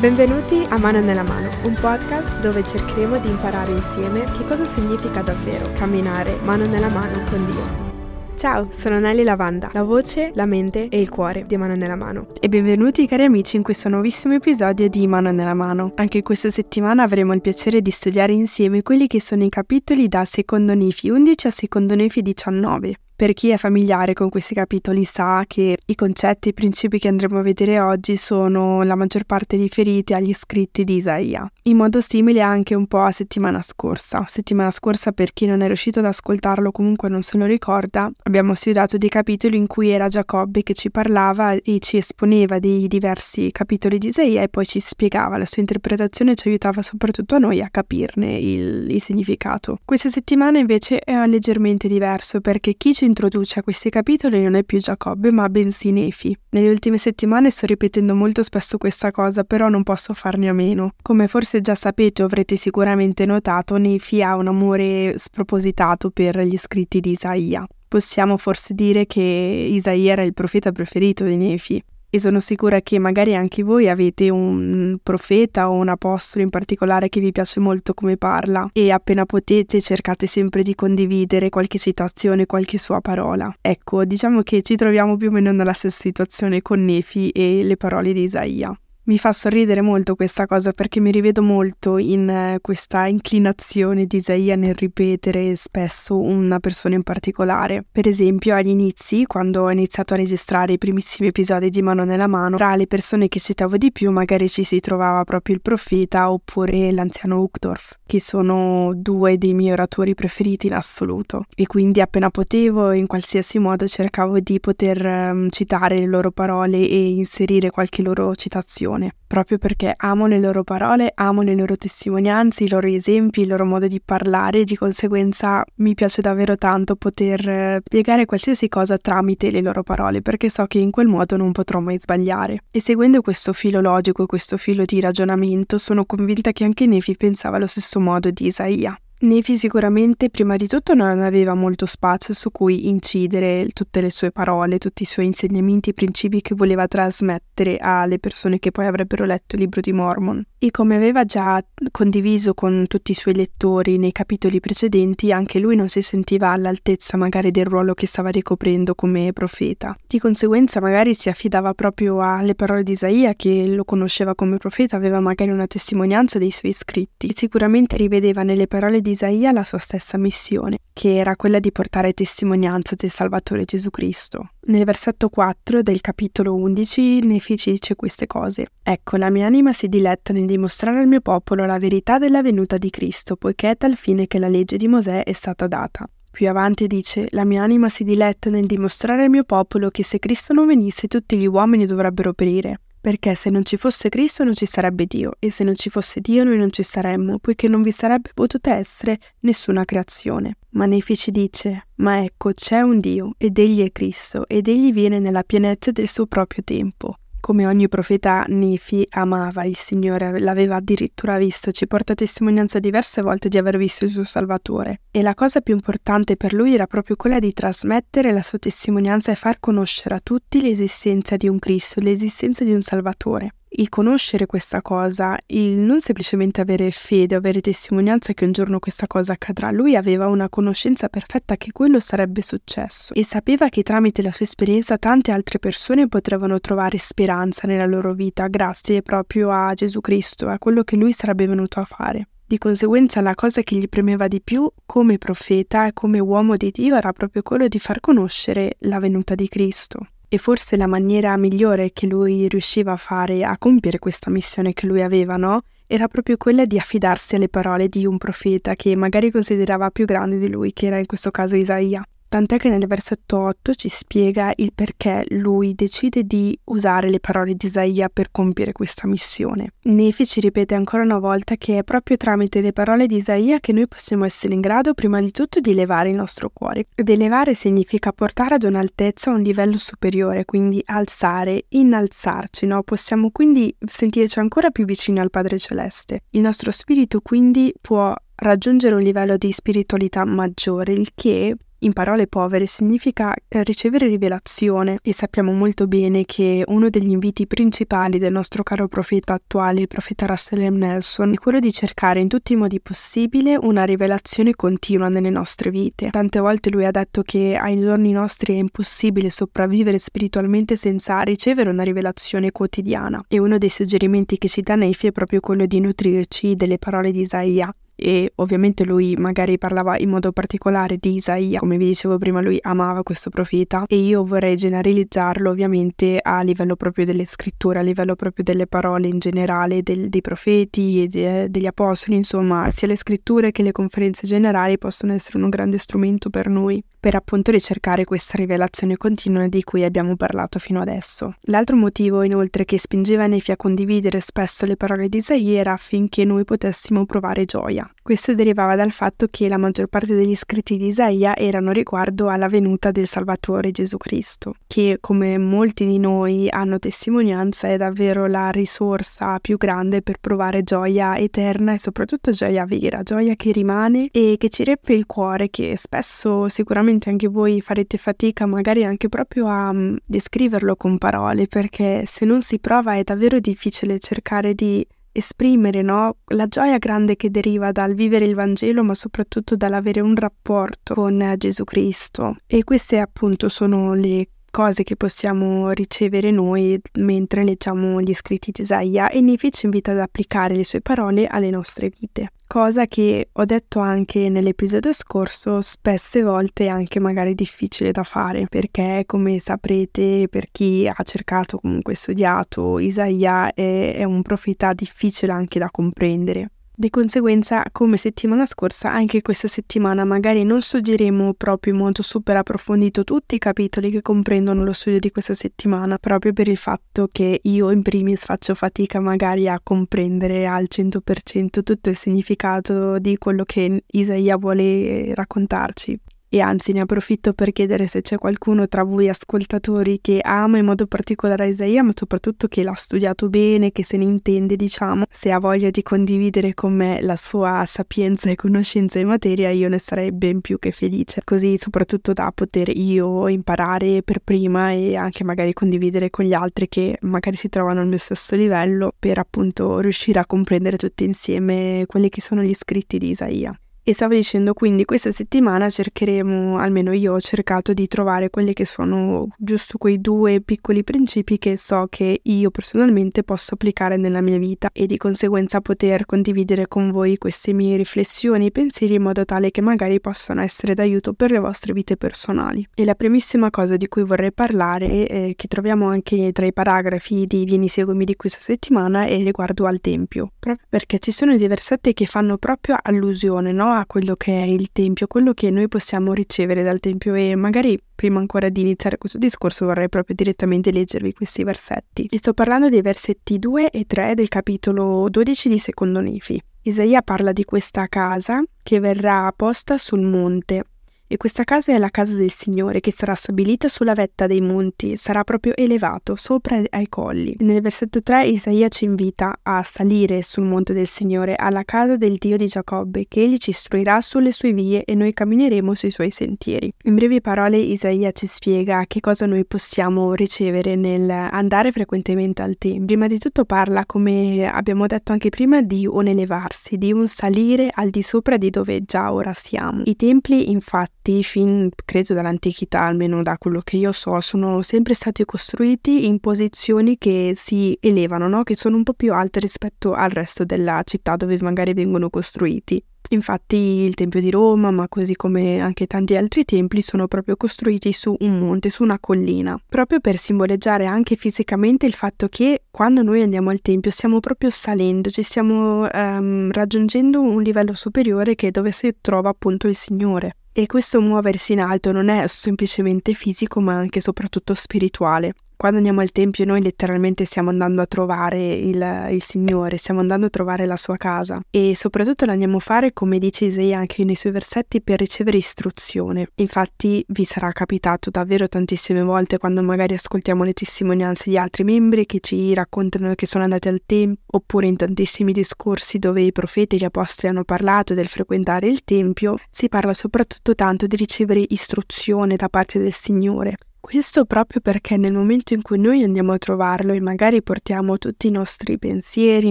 Benvenuti a Mano nella Mano, un podcast dove cercheremo di imparare insieme che cosa significa davvero camminare mano nella mano con Dio. Ciao, sono Nelly Lavanda, la voce, la mente e il cuore di Mano nella Mano. E benvenuti cari amici in questo nuovissimo episodio di Mano nella Mano. Anche questa settimana avremo il piacere di studiare insieme quelli che sono i capitoli da Secondo Nefi 11 a Secondo Nefi 19. Per chi è familiare con questi capitoli sa che i concetti e i principi che andremo a vedere oggi sono la maggior parte riferiti agli scritti di Isaia, in modo simile anche un po' a settimana scorsa. Settimana scorsa per chi non è riuscito ad ascoltarlo comunque non se lo ricorda, abbiamo studiato dei capitoli in cui era Giacobbe che ci parlava e ci esponeva dei diversi capitoli di Isaia e poi ci spiegava la sua interpretazione e ci aiutava soprattutto a noi a capirne il, il significato. Questa settimana invece è leggermente diverso perché chi ci introduce a questi capitoli non è più Giacobbe, ma bensì Nefi. Nelle ultime settimane sto ripetendo molto spesso questa cosa, però non posso farne a meno. Come forse già sapete o avrete sicuramente notato, Nefi ha un amore spropositato per gli scritti di Isaia. Possiamo forse dire che Isaia era il profeta preferito di Nefi e sono sicura che magari anche voi avete un profeta o un apostolo in particolare che vi piace molto come parla e appena potete cercate sempre di condividere qualche citazione, qualche sua parola. Ecco, diciamo che ci troviamo più o meno nella stessa situazione con Nefi e le parole di Isaia. Mi fa sorridere molto questa cosa perché mi rivedo molto in eh, questa inclinazione di Isaia nel ripetere spesso una persona in particolare. Per esempio, agli inizi, quando ho iniziato a registrare i primissimi episodi di Mano nella Mano, tra le persone che citavo di più magari ci si trovava proprio il profeta oppure l'anziano Uchtdorf, che sono due dei miei oratori preferiti in assoluto. E quindi appena potevo, in qualsiasi modo, cercavo di poter um, citare le loro parole e inserire qualche loro citazione persone, proprio perché amo le loro parole, amo le loro testimonianze, i loro esempi, il loro modo di parlare e di conseguenza mi piace davvero tanto poter eh, spiegare qualsiasi cosa tramite le loro parole, perché so che in quel modo non potrò mai sbagliare. E seguendo questo filo logico questo filo di ragionamento, sono convinta che anche Nefi pensava allo stesso modo di Isaia. Nefi sicuramente prima di tutto non aveva molto spazio su cui incidere tutte le sue parole, tutti i suoi insegnamenti e principi che voleva trasmettere alle persone che poi avrebbero letto il libro di Mormon. E come aveva già condiviso con tutti i suoi lettori nei capitoli precedenti, anche lui non si sentiva all'altezza magari del ruolo che stava ricoprendo come profeta. Di conseguenza magari si affidava proprio alle parole di Isaia che lo conosceva come profeta, aveva magari una testimonianza dei suoi scritti. Sicuramente rivedeva nelle parole di Isaia la sua stessa missione, che era quella di portare testimonianza del Salvatore Gesù Cristo. Nel versetto 4 del capitolo 11 Nefi ci dice queste cose. Ecco, la mia anima si diletta nel dimostrare al mio popolo la verità della venuta di Cristo, poiché è tal fine che la legge di Mosè è stata data. Più avanti dice, la mia anima si diletta nel dimostrare al mio popolo che se Cristo non venisse tutti gli uomini dovrebbero perire perché se non ci fosse Cristo non ci sarebbe Dio e se non ci fosse Dio noi non ci saremmo, poiché non vi sarebbe potuta essere nessuna creazione. Ma Nefici dice, ma ecco c'è un Dio ed egli è Cristo ed egli viene nella pienezza del suo proprio tempo. Come ogni profeta, Nefi amava il Signore, l'aveva addirittura visto, ci porta testimonianza diverse volte di aver visto il suo Salvatore. E la cosa più importante per lui era proprio quella di trasmettere la sua testimonianza e far conoscere a tutti l'esistenza di un Cristo, l'esistenza di un Salvatore il conoscere questa cosa, il non semplicemente avere fede avere testimonianza che un giorno questa cosa accadrà, lui aveva una conoscenza perfetta che quello sarebbe successo e sapeva che tramite la sua esperienza tante altre persone potevano trovare speranza nella loro vita grazie proprio a Gesù Cristo, a quello che lui sarebbe venuto a fare. Di conseguenza la cosa che gli premeva di più come profeta e come uomo di Dio era proprio quello di far conoscere la venuta di Cristo. E forse la maniera migliore che lui riusciva a fare, a compiere questa missione che lui aveva, no? Era proprio quella di affidarsi alle parole di un profeta che magari considerava più grande di lui, che era in questo caso Isaia. Tant'è che nel versetto 8 ci spiega il perché lui decide di usare le parole di Isaia per compiere questa missione. Nefi ci ripete ancora una volta che è proprio tramite le parole di Isaia che noi possiamo essere in grado prima di tutto di elevare il nostro cuore. Ed elevare significa portare ad un'altezza a un livello superiore, quindi alzare, innalzarci, no? Possiamo quindi sentirci ancora più vicini al Padre Celeste. Il nostro spirito quindi può raggiungere un livello di spiritualità maggiore, il che In parole povere significa eh, ricevere rivelazione e sappiamo molto bene che uno degli inviti principali del nostro caro profeta attuale, il profeta Russell M. Nelson, è quello di cercare in tutti i modi possibili una rivelazione continua nelle nostre vite. Tante volte lui ha detto che ai giorni nostri è impossibile sopravvivere spiritualmente senza ricevere una rivelazione quotidiana e uno dei suggerimenti che ci dà Nefi è proprio quello di nutrirci delle parole di Isaia e ovviamente lui magari parlava in modo particolare di Isaia, come vi dicevo prima lui amava questo profeta e io vorrei generalizzarlo ovviamente a livello proprio delle scritture, a livello proprio delle parole in generale del, dei profeti e de, degli apostoli, insomma sia le scritture che le conferenze generali possono essere un grande strumento per noi per appunto ricercare questa rivelazione continua di cui abbiamo parlato fino adesso. L'altro motivo inoltre che spingeva Nefi a condividere spesso le parole di Isaia era affinché noi potessimo provare gioia. Questo derivava dal fatto che la maggior parte degli scritti di Isaia erano riguardo alla venuta del Salvatore Gesù Cristo, che come molti di noi hanno testimonianza è davvero la risorsa più grande per provare gioia eterna e soprattutto gioia vera, gioia che rimane e che ci riempie il cuore, che spesso sicuramente anche voi farete fatica magari anche proprio a um, descriverlo con parole, perché se non si prova è davvero difficile cercare di esprimere no? la gioia grande che deriva dal vivere il Vangelo, ma soprattutto dall'avere un rapporto con Gesù Cristo. E queste appunto sono le cose che possiamo ricevere noi mentre leggiamo gli scritti di Isaia e Nefi ci invita ad applicare le sue parole alle nostre vite. Cosa che ho detto anche nell'episodio scorso, spesse volte è anche magari difficile da fare, perché come saprete, per chi ha cercato comunque studiato, Isaia è, è un profeta difficile anche da comprendere. Di conseguenza, come settimana scorsa, anche questa settimana magari non studieremo proprio in modo super approfondito tutti i capitoli che comprendono lo studio di questa settimana, proprio per il fatto che io in primis faccio fatica magari a comprendere al 100% tutto il significato di quello che Isaia vuole raccontarci e anzi ne approfitto per chiedere se c'è qualcuno tra voi ascoltatori che ama in modo particolare Isaia, ma soprattutto che l'ha studiato bene, che se ne intende, diciamo, se ha voglia di condividere con me la sua sapienza e conoscenza in materia, io ne sarei ben più che felice, così soprattutto da poter io imparare per prima e anche magari condividere con gli altri che magari si trovano al mio stesso livello per appunto riuscire a comprendere tutti insieme quelli che sono gli scritti di Isaia. E stavo dicendo quindi questa settimana cercheremo, almeno io ho cercato di trovare quelli che sono giusto quei due piccoli principi che so che io personalmente posso applicare nella mia vita e di conseguenza poter condividere con voi queste mie riflessioni e pensieri in modo tale che magari possano essere d'aiuto per le vostre vite personali. E la primissima cosa di cui vorrei parlare, eh, che troviamo anche tra i paragrafi di Vieni seguimi di questa settimana, è riguardo al Tempio, proprio perché ci sono dei versetti che fanno proprio allusione, no? A quello che è il Tempio, quello che noi possiamo ricevere dal Tempio e magari prima ancora di iniziare questo discorso vorrei proprio direttamente leggervi questi versetti. E sto parlando dei versetti 2 e 3 del capitolo 12 di Secondo Nefi. Isaia parla di questa casa che verrà posta sul monte e questa casa è la casa del Signore che sarà stabilita sulla vetta dei monti, sarà proprio elevato sopra ai colli. Nel versetto 3 Isaia ci invita a salire sul monte del Signore, alla casa del Dio di Giacobbe, che egli ci istruirà sulle sue vie e noi cammineremo sui suoi sentieri. In brevi parole Isaia ci spiega che cosa noi possiamo ricevere nel andare frequentemente al Tempio. Prima di tutto parla, come abbiamo detto anche prima, di un elevarsi, di un salire al di sopra di dove già ora siamo. I templi infatti infatti fin credo dall'antichità, almeno da quello che io so, sono sempre stati costruiti in posizioni che si elevano, no? che sono un po' più alte rispetto al resto della città dove magari vengono costruiti. Infatti il Tempio di Roma, ma così come anche tanti altri templi, sono proprio costruiti su un monte, su una collina, proprio per simboleggiare anche fisicamente il fatto che quando noi andiamo al Tempio stiamo proprio salendo, ci stiamo um, raggiungendo un livello superiore che è dove si trova appunto il Signore. E questo muoversi in alto non è semplicemente fisico, ma anche e soprattutto spirituale. Quando andiamo al Tempio noi letteralmente stiamo andando a trovare il, il Signore, stiamo andando a trovare la sua casa e soprattutto lo andiamo a fare, come dice Isaia anche nei suoi versetti, per ricevere istruzione. Infatti vi sarà capitato davvero tantissime volte quando magari ascoltiamo le testimonianze di altri membri che ci raccontano che sono andati al Tempio, oppure in tantissimi discorsi dove i profeti e gli apostoli hanno parlato del frequentare il Tempio, si parla soprattutto tanto di ricevere istruzione da parte del Signore. Questo proprio perché nel momento in cui noi andiamo a trovarlo e magari portiamo tutti i nostri pensieri, i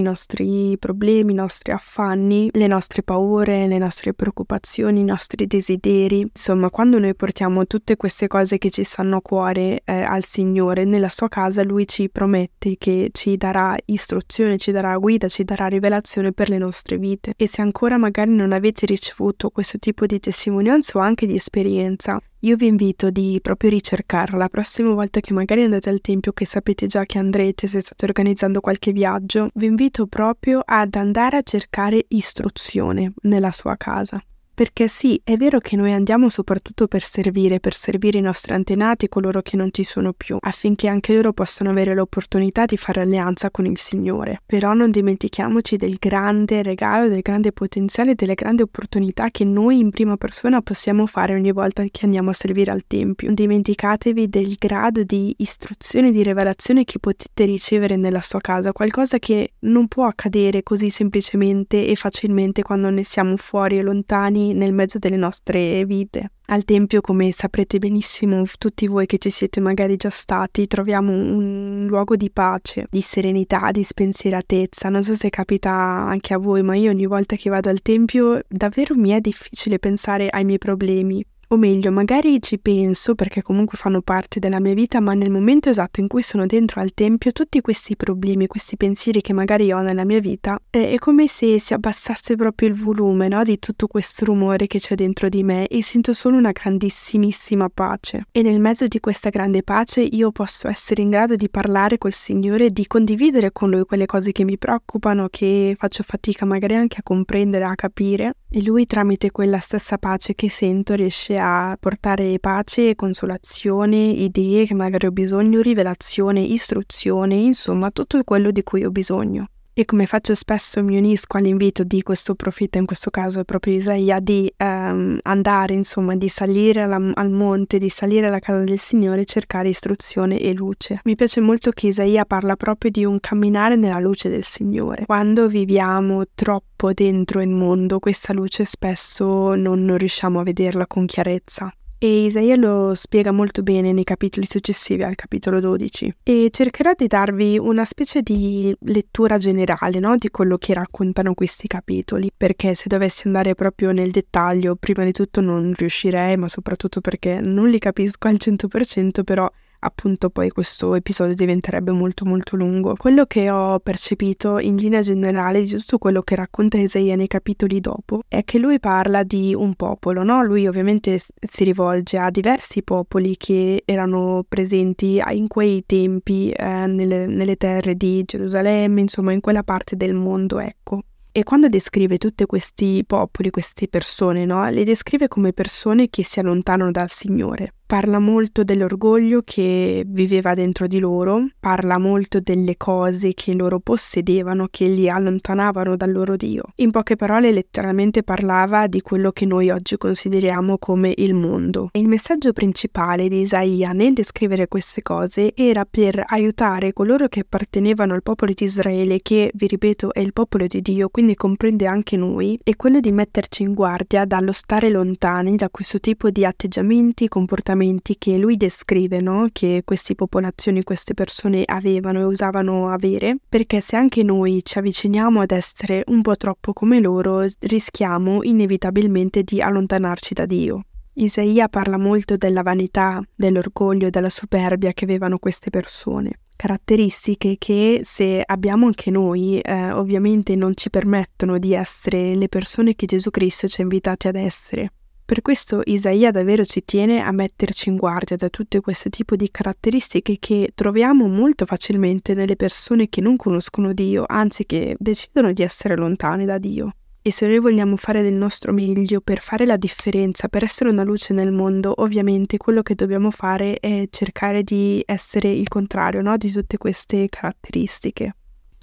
nostri problemi, i nostri affanni, le nostre paure, le nostre preoccupazioni, i nostri desideri, insomma, quando noi portiamo tutte queste cose che ci stanno a cuore eh, al Signore nella sua casa, Lui ci promette che ci darà istruzione, ci darà guida, ci darà rivelazione per le nostre vite. E se ancora magari non avete ricevuto questo tipo di testimonianza o anche di esperienza, io vi invito di proprio ricercarla la prossima volta che magari andate al tempio, che sapete già che andrete, se state organizzando qualche viaggio, vi invito proprio ad andare a cercare istruzione nella sua casa. Perché sì, è vero che noi andiamo soprattutto per servire, per servire i nostri antenati, coloro che non ci sono più, affinché anche loro possano avere l'opportunità di fare alleanza con il Signore. Però non dimentichiamoci del grande regalo, del grande potenziale, delle grandi opportunità che noi in prima persona possiamo fare ogni volta che andiamo a servire al Tempio. Non dimenticatevi del grado di istruzione, di rivelazione che potete ricevere nella sua casa, qualcosa che non può accadere così semplicemente e facilmente quando ne siamo fuori e lontani nel mezzo delle nostre vite. Al Tempio, come saprete benissimo tutti voi che ci siete magari già stati, troviamo un luogo di pace, di serenità, di spensieratezza. Non so se capita anche a voi, ma io ogni volta che vado al Tempio davvero mi è difficile pensare ai miei problemi, o meglio, magari ci penso perché comunque fanno parte della mia vita, ma nel momento esatto in cui sono dentro al tempio, tutti questi problemi, questi pensieri che magari ho nella mia vita, è, come se si abbassasse proprio il volume no? di tutto questo rumore che c'è dentro di me e sento solo una grandissimissima pace. E nel mezzo di questa grande pace io posso essere in grado di parlare col Signore, di condividere con Lui quelle cose che mi preoccupano, che faccio fatica magari anche a comprendere, a capire. E Lui tramite quella stessa pace che sento riesce a portare pace, consolazione, idee che magari ho bisogno, rivelazione, istruzione, insomma tutto quello di cui ho bisogno. E come faccio spesso mi unisco all'invito di questo profeta, in questo caso è proprio Isaia, di um, andare, insomma, di salire alla, al monte, di salire alla casa del Signore e cercare istruzione e luce. Mi piace molto che Isaia parla proprio di un camminare nella luce del Signore. Quando viviamo troppo dentro il mondo, questa luce spesso non, non riusciamo a vederla con chiarezza e Isaia lo spiega molto bene nei capitoli successivi al capitolo 12 e cercherò di darvi una specie di lettura generale no? di quello che raccontano questi capitoli perché se dovessi andare proprio nel dettaglio prima di tutto non riuscirei ma soprattutto perché non li capisco al 100% però appunto poi questo episodio diventerebbe molto molto lungo. Quello che ho percepito in linea generale di tutto quello che racconta Isaia nei capitoli dopo è che lui parla di un popolo, no? Lui ovviamente si rivolge a diversi popoli che erano presenti in quei tempi eh, nelle, nelle terre di Gerusalemme, insomma in quella parte del mondo, ecco. E quando descrive tutti questi popoli, queste persone, no? Le descrive come persone che si allontanano dal Signore parla molto dell'orgoglio che viveva dentro di loro, parla molto delle cose che loro possedevano, che li allontanavano dal loro Dio. In poche parole letteralmente parlava di quello che noi oggi consideriamo come il mondo. E il messaggio principale di Isaia nel descrivere queste cose era per aiutare coloro che appartenevano al popolo di Israele, che vi ripeto è il popolo di Dio, quindi comprende anche noi, e quello di metterci in guardia dallo stare lontani da questo tipo di atteggiamenti, comportamenti comportamenti che lui descrive, no? che queste popolazioni, queste persone avevano e usavano avere, perché se anche noi ci avviciniamo ad essere un po' troppo come loro, rischiamo inevitabilmente di allontanarci da Dio. Isaia parla molto della vanità, dell'orgoglio e della superbia che avevano queste persone caratteristiche che se abbiamo anche noi eh, ovviamente non ci permettono di essere le persone che Gesù Cristo ci ha invitati ad essere. Per questo Isaia davvero ci tiene a metterci in guardia da tutto questo tipo di caratteristiche che troviamo molto facilmente nelle persone che non conoscono Dio, anzi che decidono di essere lontane da Dio. E se noi vogliamo fare del nostro meglio per fare la differenza, per essere una luce nel mondo, ovviamente quello che dobbiamo fare è cercare di essere il contrario no? di tutte queste caratteristiche.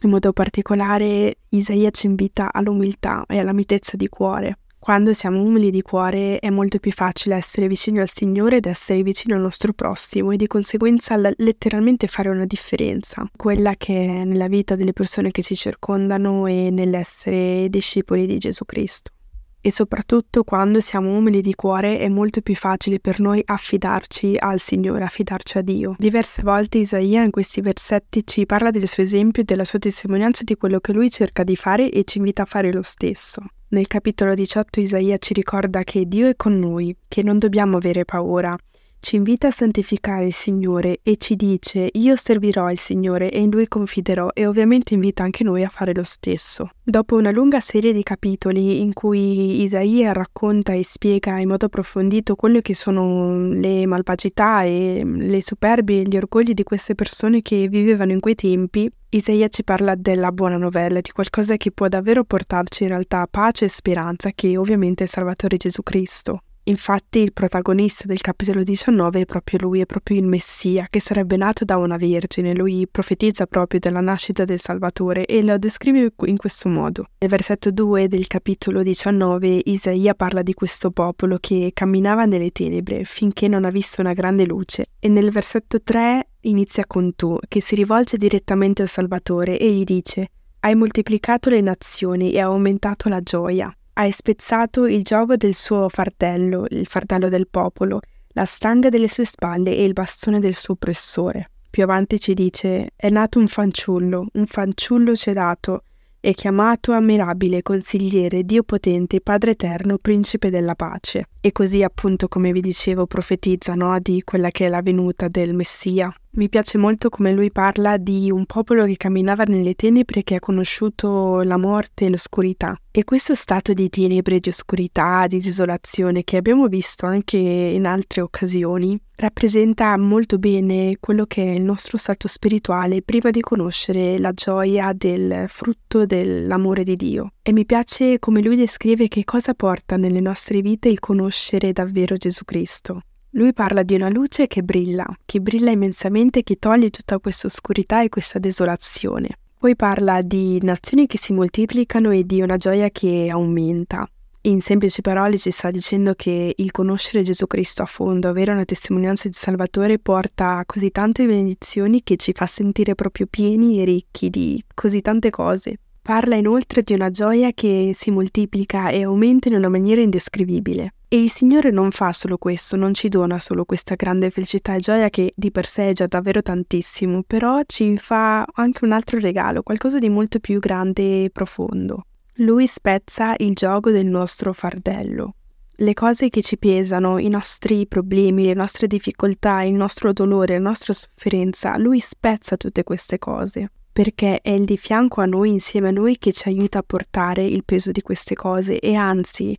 In modo particolare Isaia ci invita all'umiltà e alla mitezza di cuore. Quando siamo umili di cuore è molto più facile essere vicino al Signore ed essere vicino al nostro prossimo e di conseguenza letteralmente fare una differenza, quella che è nella vita delle persone che ci circondano e nell'essere discepoli di Gesù Cristo e soprattutto quando siamo umili di cuore è molto più facile per noi affidarci al Signore, affidarci a Dio. Diverse volte Isaia in questi versetti ci parla del suo esempio della sua testimonianza di quello che lui cerca di fare e ci invita a fare lo stesso. Nel capitolo 18 Isaia ci ricorda che Dio è con noi, che non dobbiamo avere paura, ci invita a santificare il Signore e ci dice io servirò il Signore e in Lui confiderò e ovviamente invita anche noi a fare lo stesso. Dopo una lunga serie di capitoli in cui Isaia racconta e spiega in modo approfondito quelle che sono le malvagità e le superbie e gli orgogli di queste persone che vivevano in quei tempi, Isaia ci parla della buona novella, di qualcosa che può davvero portarci in realtà pace e speranza, che ovviamente è il Salvatore Gesù Cristo. Infatti il protagonista del capitolo 19 è proprio lui, è proprio il Messia, che sarebbe nato da una vergine. Lui profetizza proprio della nascita del Salvatore e lo descrive in questo modo. Nel versetto 2 del capitolo 19 Isaia parla di questo popolo che camminava nelle tenebre finché non ha visto una grande luce e nel versetto 3 inizia con tu, che si rivolge direttamente al Salvatore e gli dice hai moltiplicato le nazioni e hai aumentato la gioia hai spezzato il gioco del suo fardello, il fardello del popolo, la stanga delle sue spalle e il bastone del suo oppressore. Più avanti ci dice: È nato un fanciullo, un fanciullo c'è dato, è chiamato ammirabile, consigliere, Dio potente, Padre eterno, principe della pace. E così appunto, come vi dicevo, profetizza no, di quella che è la venuta del Messia. Mi piace molto come lui parla di un popolo che camminava nelle tenebre che ha conosciuto la morte e l'oscurità. E questo stato di tenebre, di oscurità, di desolazione che abbiamo visto anche in altre occasioni, rappresenta molto bene quello che è il nostro stato spirituale prima di conoscere la gioia del frutto dell'amore di Dio. E mi piace come lui descrive che cosa porta nelle nostre vite il conoscere davvero Gesù Cristo. Lui parla di una luce che brilla, che brilla immensamente, che toglie tutta questa oscurità e questa desolazione. Poi parla di nazioni che si moltiplicano e di una gioia che aumenta. In semplici parole ci sta dicendo che il conoscere Gesù Cristo a fondo, avere una testimonianza di Salvatore porta così tante benedizioni che ci fa sentire proprio pieni e ricchi di così tante cose. Parla inoltre di una gioia che si moltiplica e aumenta in una maniera indescrivibile. E il Signore non fa solo questo, non ci dona solo questa grande felicità e gioia che di per sé è già davvero tantissimo, però ci fa anche un altro regalo, qualcosa di molto più grande e profondo. Lui spezza il gioco del nostro fardello. Le cose che ci pesano, i nostri problemi, le nostre difficoltà, il nostro dolore, la nostra sofferenza, lui spezza tutte queste cose perché è il di fianco a noi, insieme a noi, che ci aiuta a portare il peso di queste cose e anzi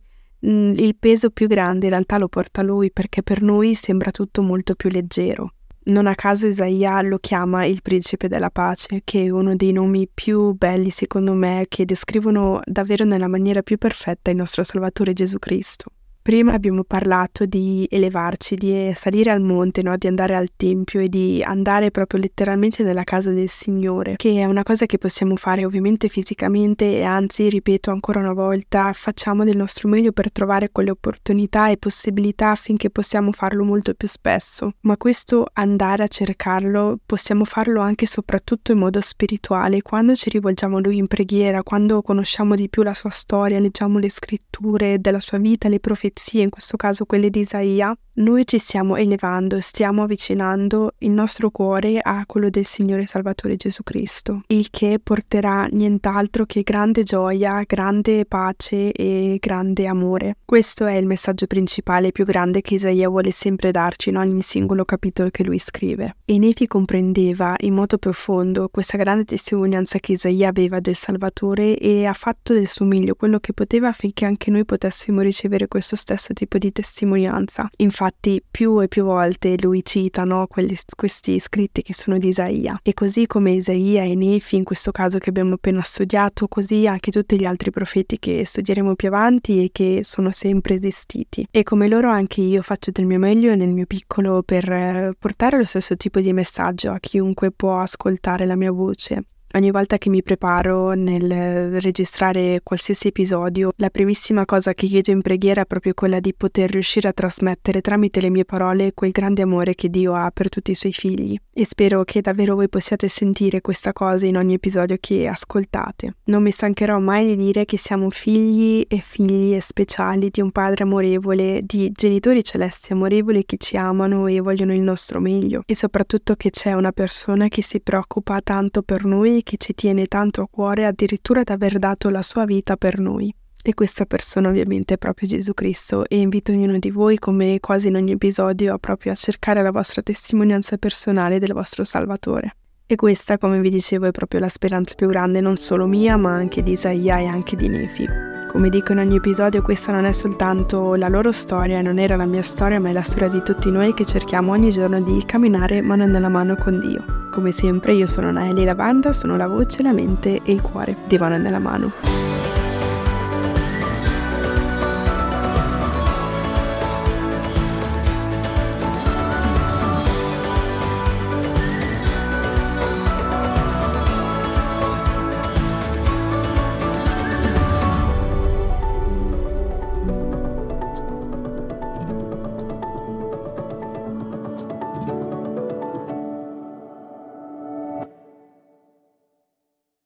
il peso più grande in realtà lo porta lui perché per noi sembra tutto molto più leggero. Non a caso Isaia lo chiama il principe della pace, che è uno dei nomi più belli secondo me che descrivono davvero nella maniera più perfetta il nostro Salvatore Gesù Cristo. Prima abbiamo parlato di elevarci, di salire al monte, no? di andare al Tempio e di andare proprio letteralmente nella casa del Signore, che è una cosa che possiamo fare ovviamente fisicamente e anzi, ripeto ancora una volta, facciamo del nostro meglio per trovare quelle opportunità e possibilità affinché possiamo farlo molto più spesso. Ma questo andare a cercarlo possiamo farlo anche e soprattutto in modo spirituale, quando ci rivolgiamo a Lui in preghiera, quando conosciamo di più la sua storia, leggiamo le scritture della sua vita, le profezie profezie, in questo caso quelle di Isaia, noi ci stiamo elevando, stiamo avvicinando il nostro cuore a quello del Signore Salvatore Gesù Cristo, il che porterà nient'altro che grande gioia, grande pace e grande amore. Questo è il messaggio principale più grande che Isaia vuole sempre darci in ogni singolo capitolo che lui scrive. E Nefi comprendeva in modo profondo questa grande testimonianza che Isaia aveva del Salvatore e ha fatto del suo meglio quello che poteva affinché anche noi potessimo ricevere questo stesso tipo di testimonianza. Infatti più e più volte lui cita no, quelli, questi scritti che sono di Isaia e così come Isaia e Nefi in questo caso che abbiamo appena studiato, così anche tutti gli altri profeti che studieremo più avanti e che sono sempre esistiti. E come loro anche io faccio del mio meglio nel mio piccolo per eh, portare lo stesso tipo di messaggio a chiunque può ascoltare la mia voce. Ogni volta che mi preparo nel registrare qualsiasi episodio, la primissima cosa che chiedo in preghiera è proprio quella di poter riuscire a trasmettere tramite le mie parole quel grande amore che Dio ha per tutti i suoi figli. E spero che davvero voi possiate sentire questa cosa in ogni episodio che ascoltate. Non mi stancherò mai di dire che siamo figli e figlie speciali di un padre amorevole, di genitori celesti amorevoli che ci amano e vogliono il nostro meglio. E soprattutto che c'è una persona che si preoccupa tanto per noi che ci tiene tanto a cuore addirittura ad aver dato la sua vita per noi. E questa persona ovviamente è proprio Gesù Cristo e invito ognuno di voi, come quasi in ogni episodio, a proprio a cercare la vostra testimonianza personale del vostro Salvatore. E questa, come vi dicevo, è proprio la speranza più grande non solo mia, ma anche di Isaia e anche di Nefi. Come dico in ogni episodio, questa non è soltanto la loro storia, non era la mia storia, ma è la storia di tutti noi che cerchiamo ogni giorno di camminare mano nella mano con Dio. Come sempre io sono Naeli Lavanda, sono la voce, la mente e il cuore di mano nella mano.